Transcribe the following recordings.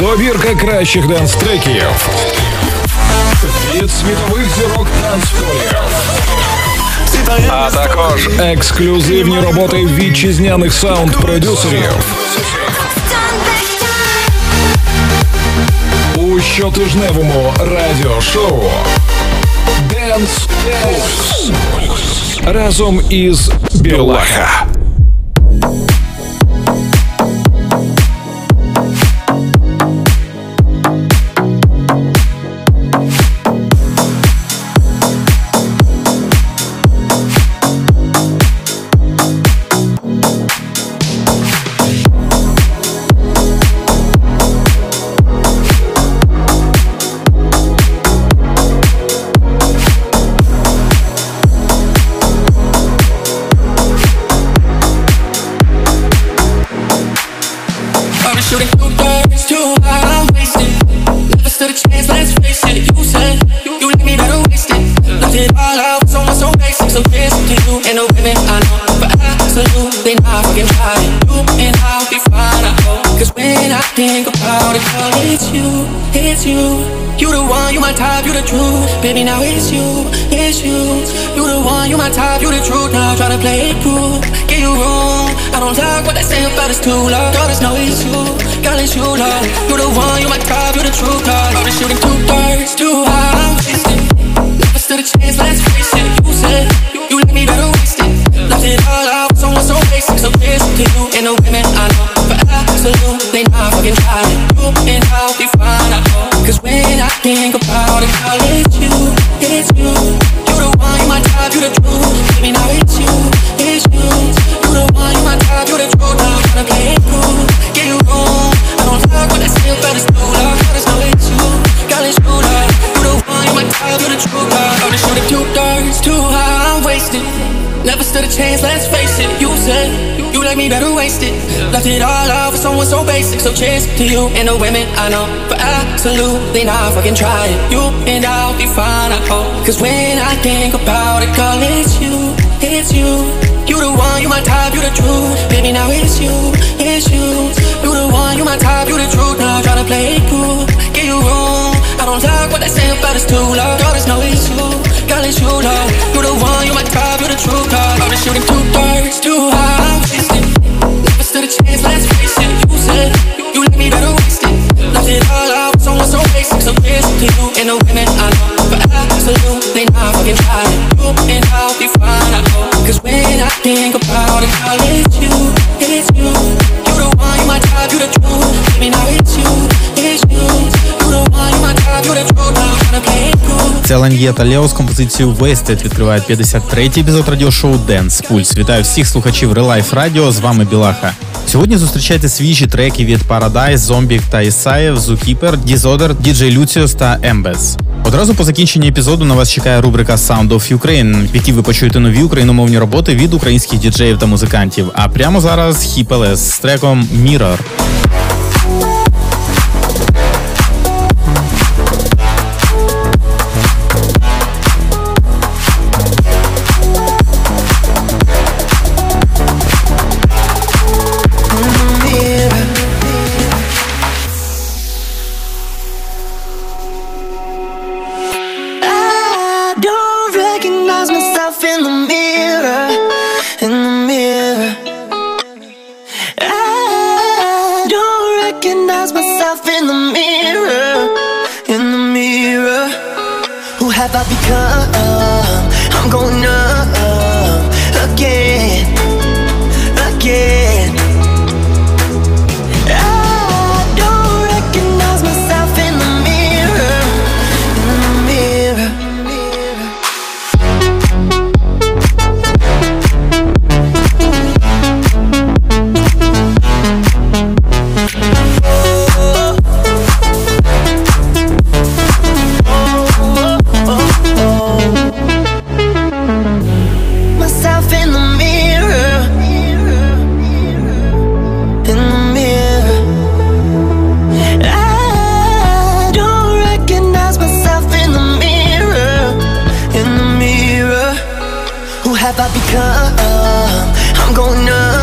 Добірка кращих денс-треків від світових зірок танцполів. А також ексклюзивні роботи вітчизняних саунд-продюсерів. У щотижневому радіошоу Dance Pulse разом із Білаха. Baby, now it's you, it's you. You the one, you my type, you the truth. Now tryna play it cool, get you wrong. I don't talk what they say about us too loud. Girl, it's no it's you, girl, it's you, love. You the one, you my type, you the truth. Now I've been shooting two birds, too high. I'm. Never stood a chance, let's face it. You said you, you let me better waste It all out, someone so basic, so basic to you and the women I know. But absolute, they not fucking trying. You and how we find out. Cause when I think about it, it's you, it's you. You the one, you my type, you the truth. Baby, now it's you, it's you. You the one, you my type, you the truth. Now I'm tryna play it cool, get you wrong. I don't talk what they say about us, too loud. Girl, it's no it's you, girl, it's you, love. You the one, you my type, you the truth. I'm just shooting two darts, Never stood a chance, let's face it. You said you like me better waste it. Left it all out for someone so basic. So cheers to you and the women I know. For absolutely not fucking trying. You and I'll be fine, I hope. Cause when I think about it, girl, it's you, it's you. You the one, you my type, you the truth. Baby, now it's you, it's you. You the one, you my type, you the truth. Now tryna play it cool, get you wrong. I don't talk what they say about us too loud. Girl, it's no issue. girl, it's. You too high. Wasting. Never stood a chance, let's face it. You said you, let me better waste it. Left it all out, someone so basic, so basic to you and the women I know. But absolute, they not fucking trying. You and how we find out. Cause when I think about it, girl, it's you, it's you. Це Лан'є та Лео з композицією Wasted відкривають 53-й епізод радіошоу Dance Pulse. Вітаю всіх слухачів Релайф Радіо. З вами Білаха. Сьогодні зустрічайте свіжі треки від Paradise, Зомбік та Ісаєв, Zookeeper, Disorder, DJ Lucius та Embez. Одразу по закінченні епізоду на вас чекає рубрика Sound of Ukraine, в якій ви почуєте нові україномовні роботи від українських діджеїв та музикантів. А прямо зараз Хіпелес з треком Mirror. I'm going up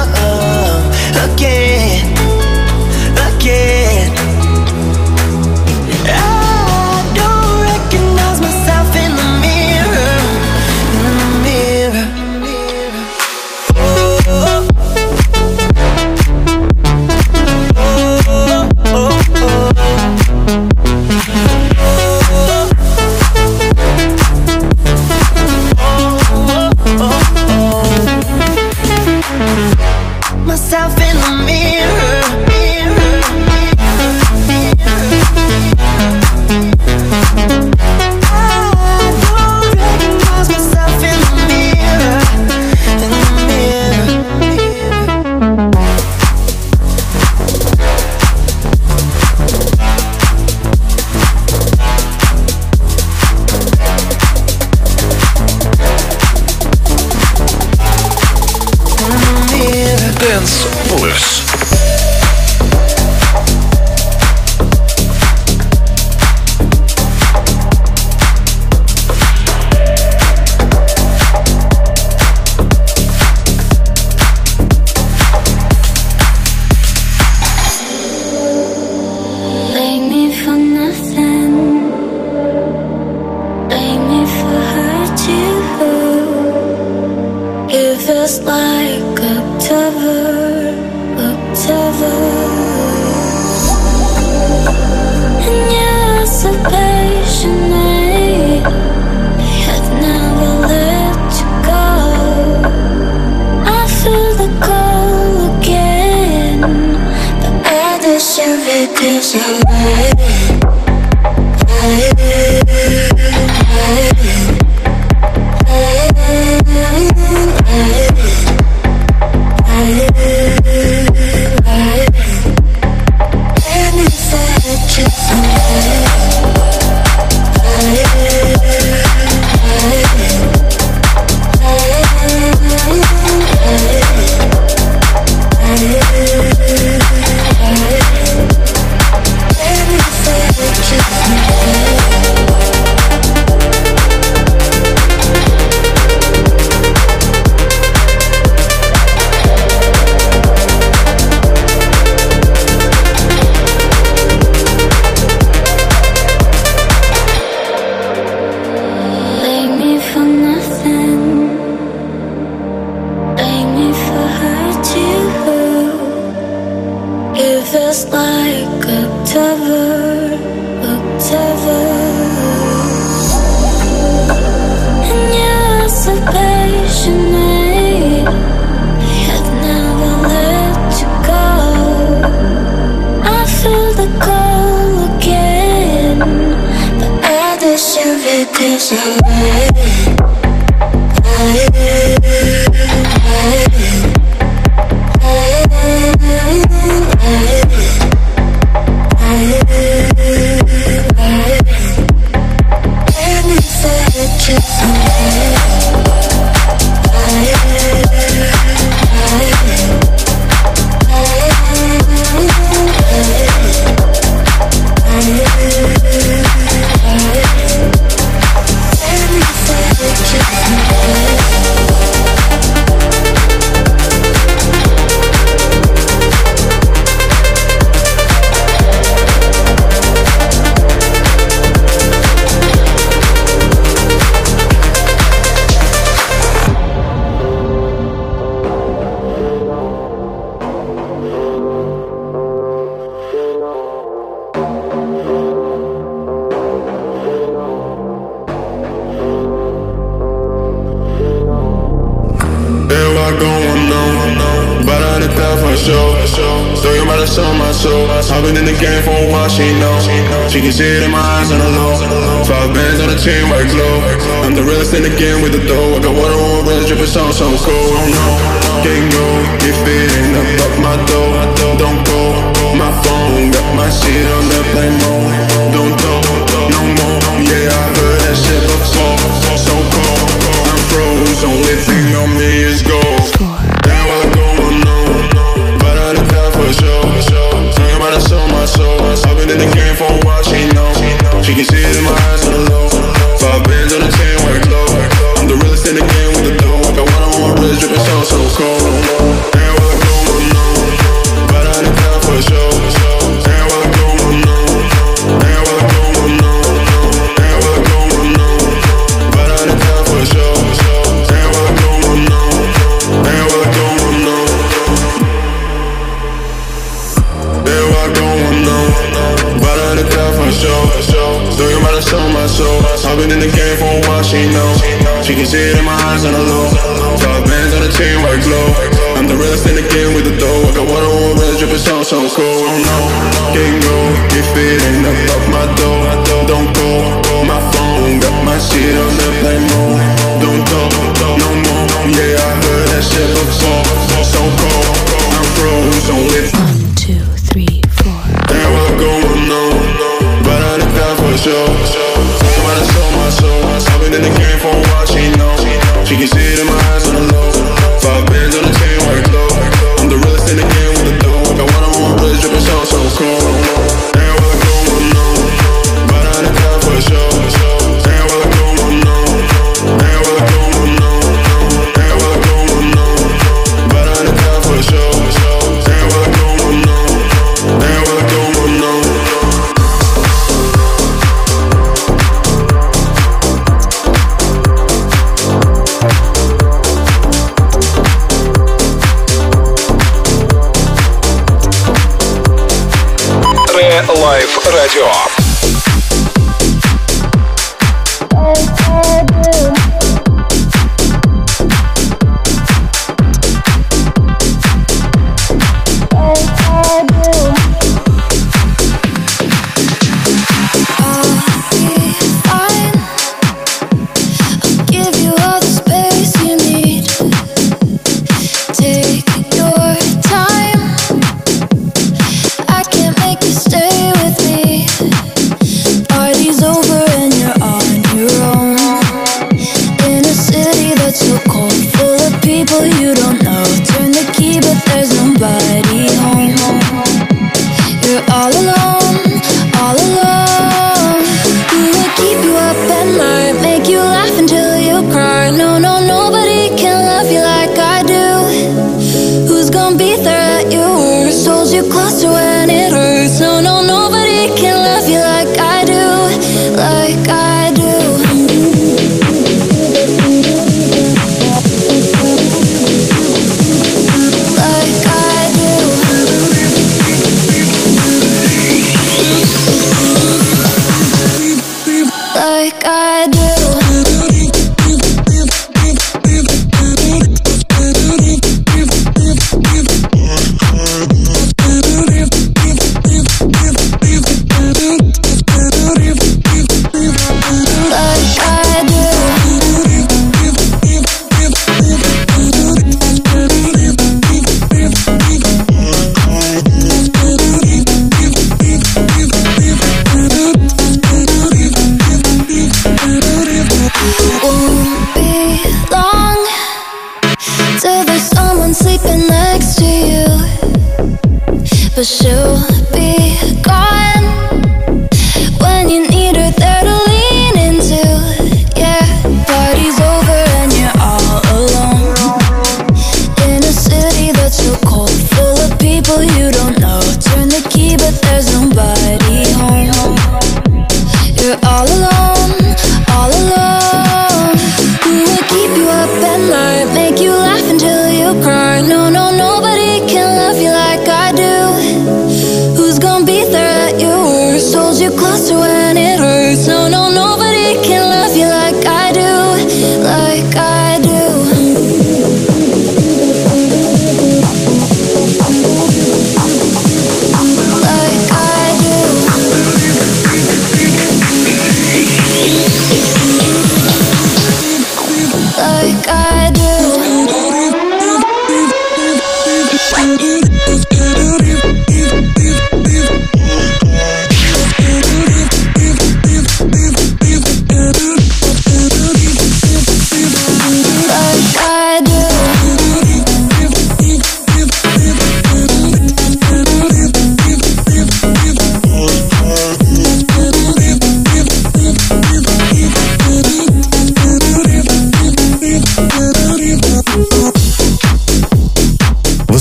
in again.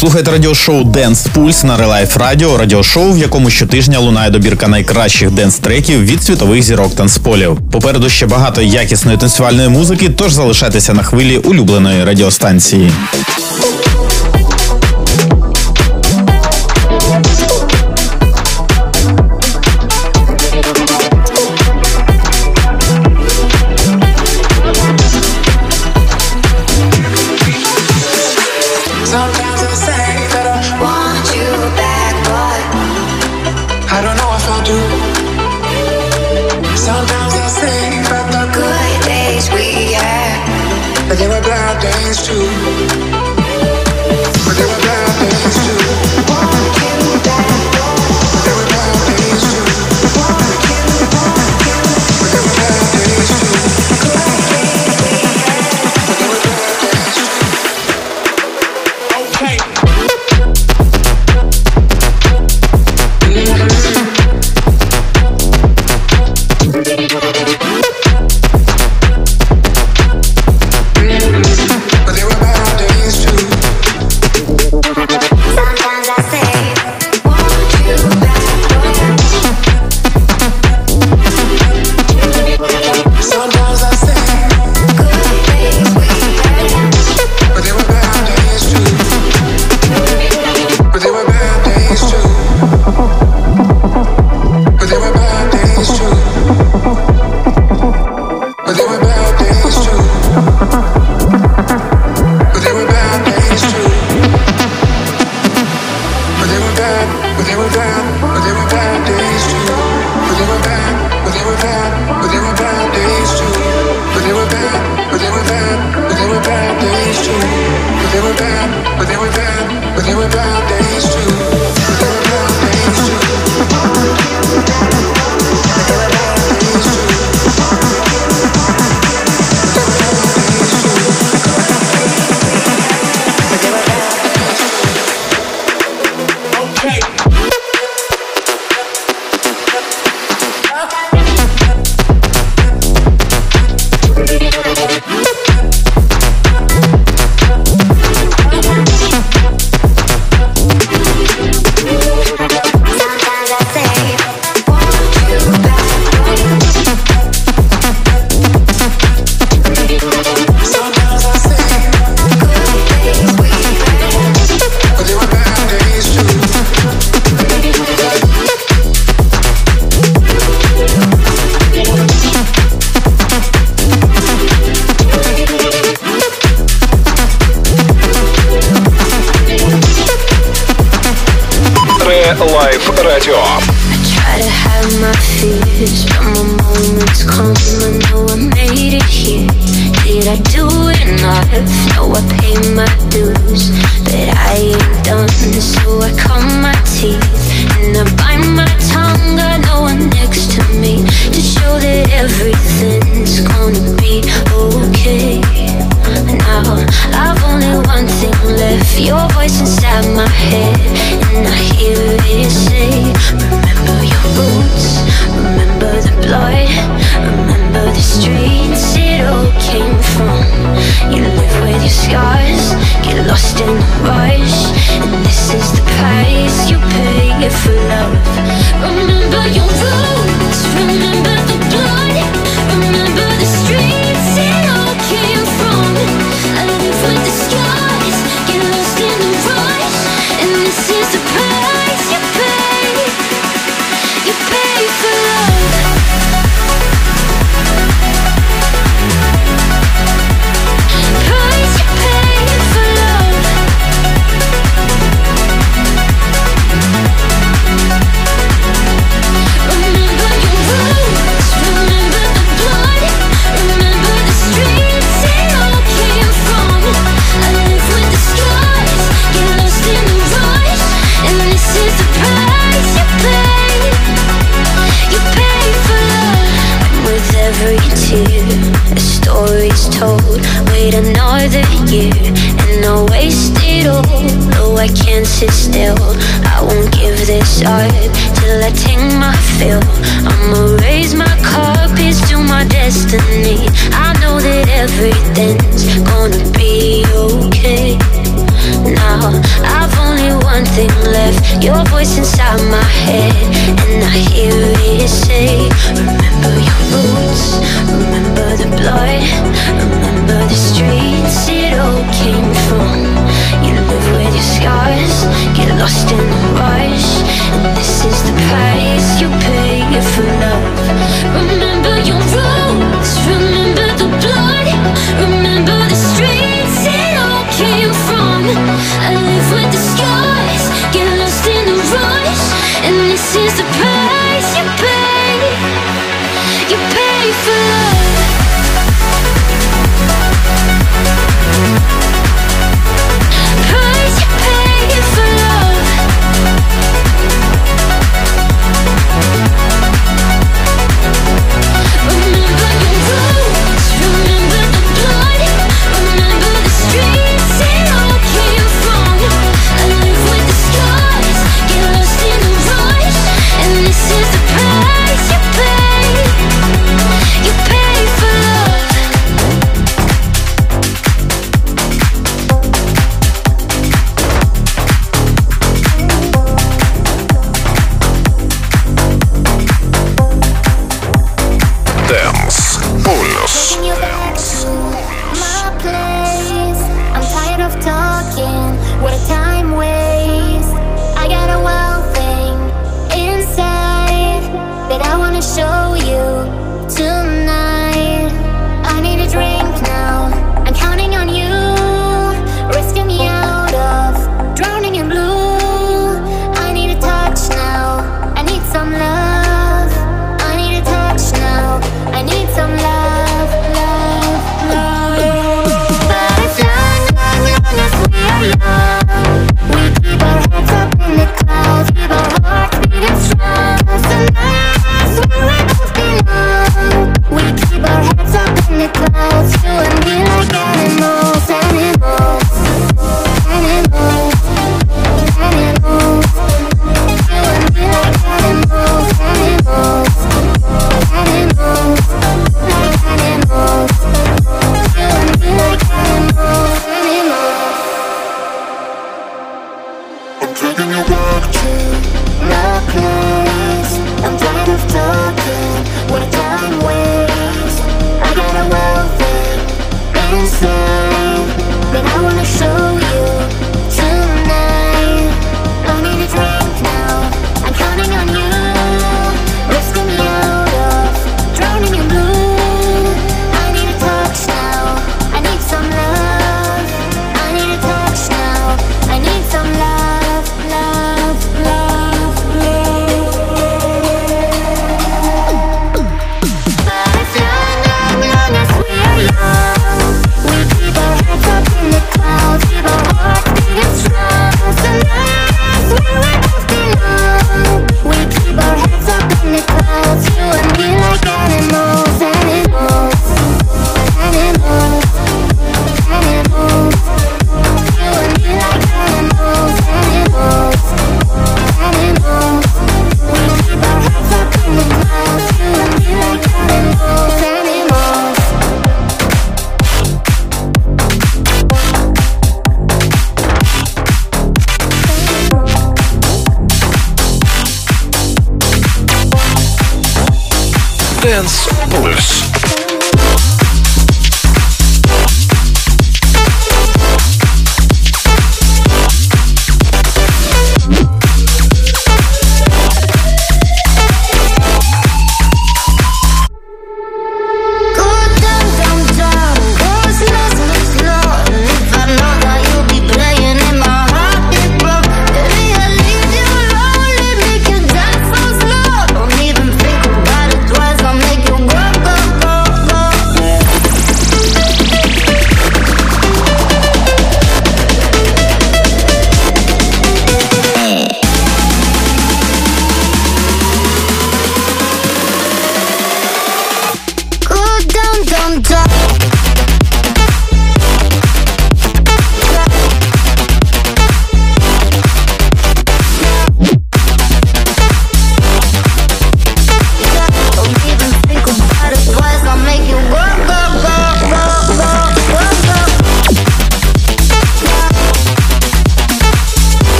Слухайте радіошоу Денс Пульс на Релайф Радіо, радіошоу, в якому щотижня лунає добірка найкращих денс-треків від світових зірок танцполів. Попереду ще багато якісної танцювальної музики, тож залишайтеся на хвилі улюбленої радіостанції. till I take my fill. I'ma raise my cup, it's to my destiny. I know that everything's gonna be okay. Now I've only one thing left, your voice inside my head, and I hear it say, Remember your roots, remember the blood. price you pay for love. Remember your roots, remember the blood Remember the streets it all came from. I live with the scars, get lost in the rush And this is the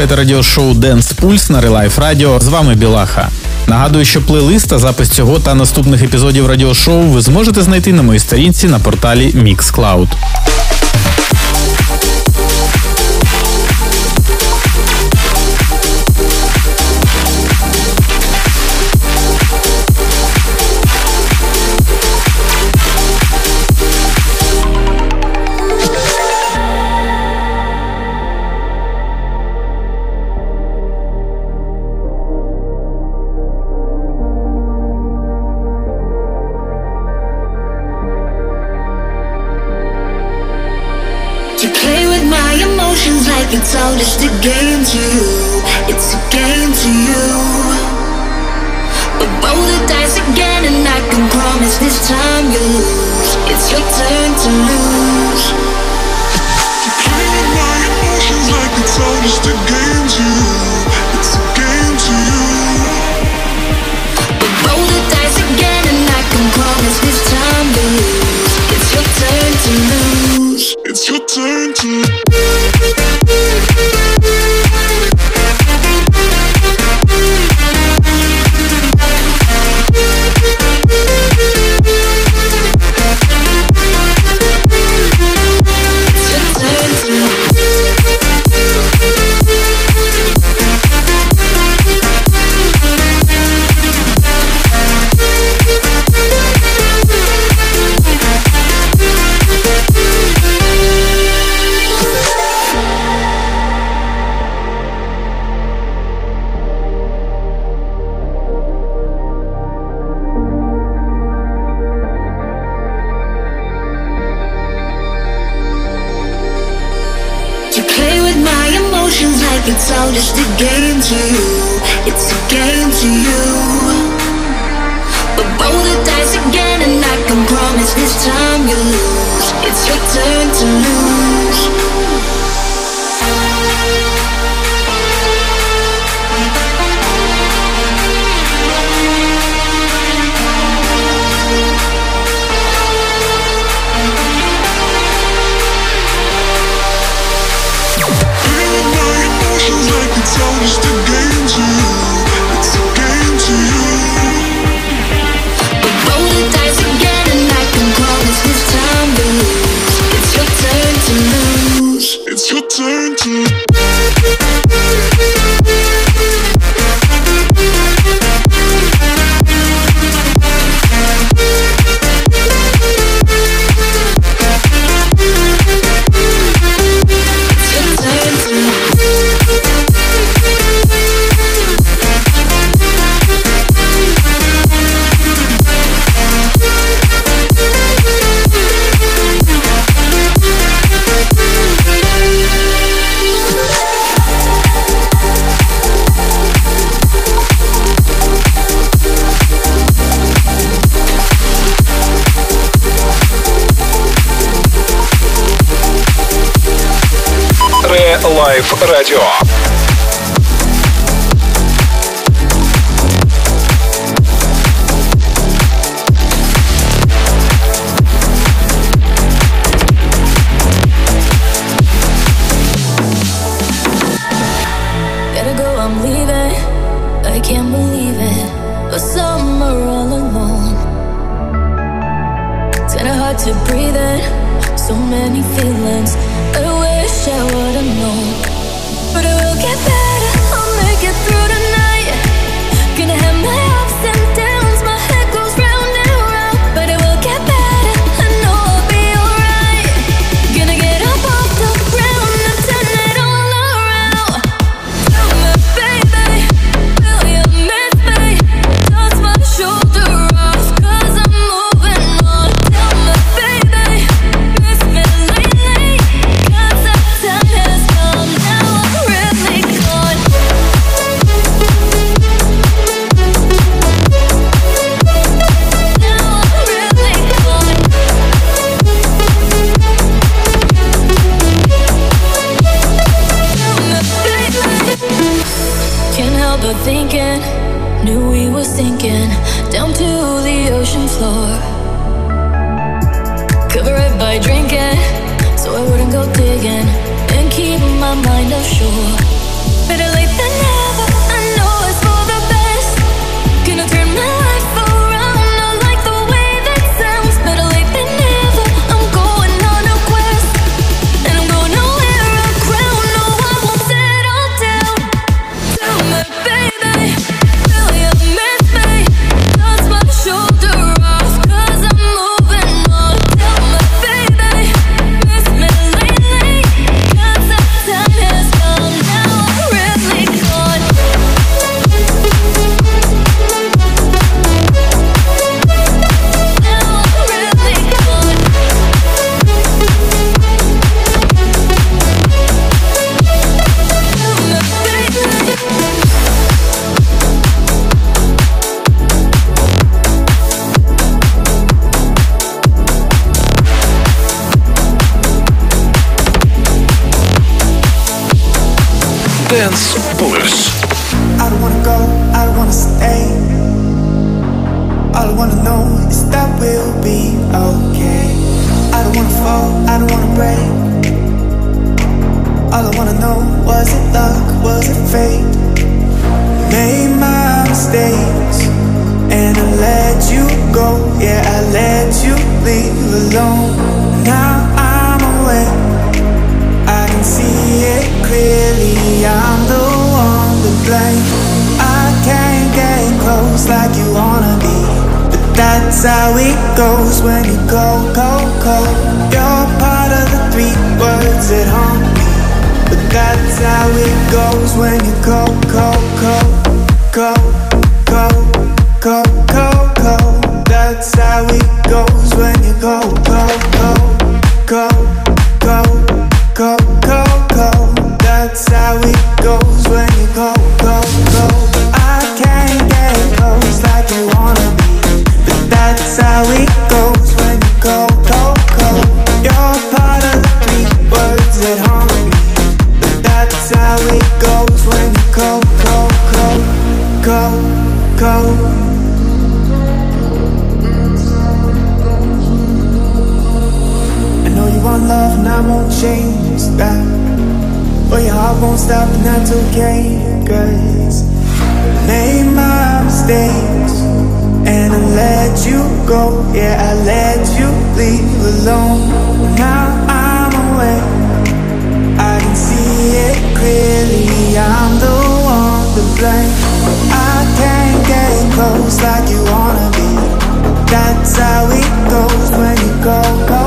слухаєте радіошоу Dance Pulse на Релайф Радіо. З вами Білаха. Нагадую, що плейлист запис цього та наступних епізодів радіошоу ви зможете знайти на моїй сторінці на порталі Mixcloud. Game to you. It's a game to you. But roll the dice again, and I can promise this time you lose. It's your turn to lose. You play with my emotions like it's all just a game to you. It's a game to you. But roll the dice again, and I can promise this time you lose. It's your turn to lose. It's your turn to It's Radio sense that's how it goes when you go, go, go. You're part of the three words that haunt me But that's how it goes when you go, go, go. Go, go, go, go, go. That's how it goes when you go, go, go, go. like you wanna be. That's how it goes when you go.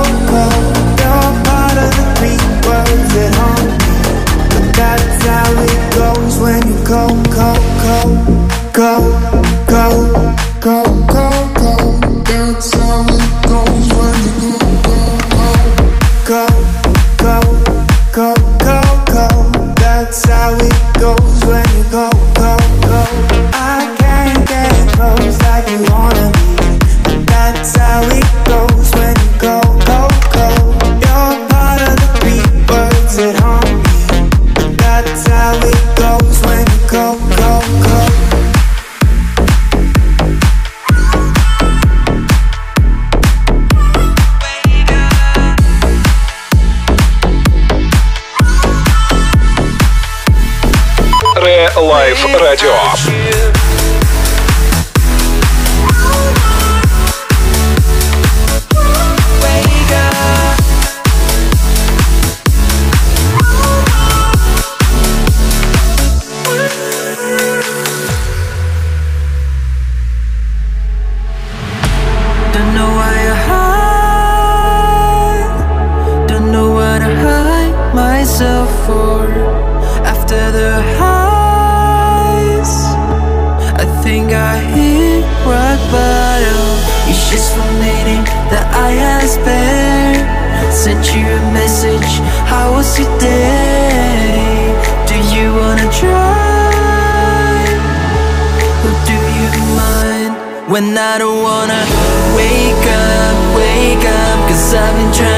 and I don't wanna Wake up, wake up, cause I've been trying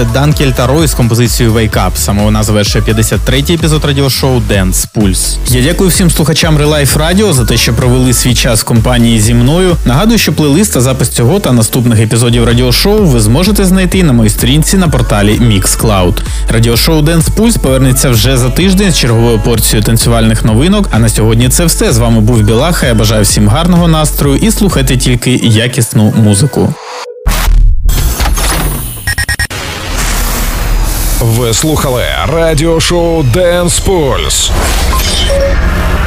це Дан Кельтаро із композицією «Wake Up». Саме вона завершує 53-й епізод радіошоу «Dance Pulse». Я дякую всім слухачам Relife Radio за те, що провели свій час в компанії зі мною. Нагадую, що плейлист та запис цього та наступних епізодів радіошоу ви зможете знайти на моїй сторінці на порталі Mixcloud. Радіошоу «Dance Pulse» повернеться вже за тиждень з черговою порцією танцювальних новинок. А на сьогодні це все. З вами був Білаха. Я бажаю всім гарного настрою і слухайте тільки якісну музику. Ви слухали радіошоу Dance Pulse.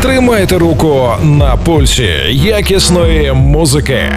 Тримайте руку на пульсі якісної музики.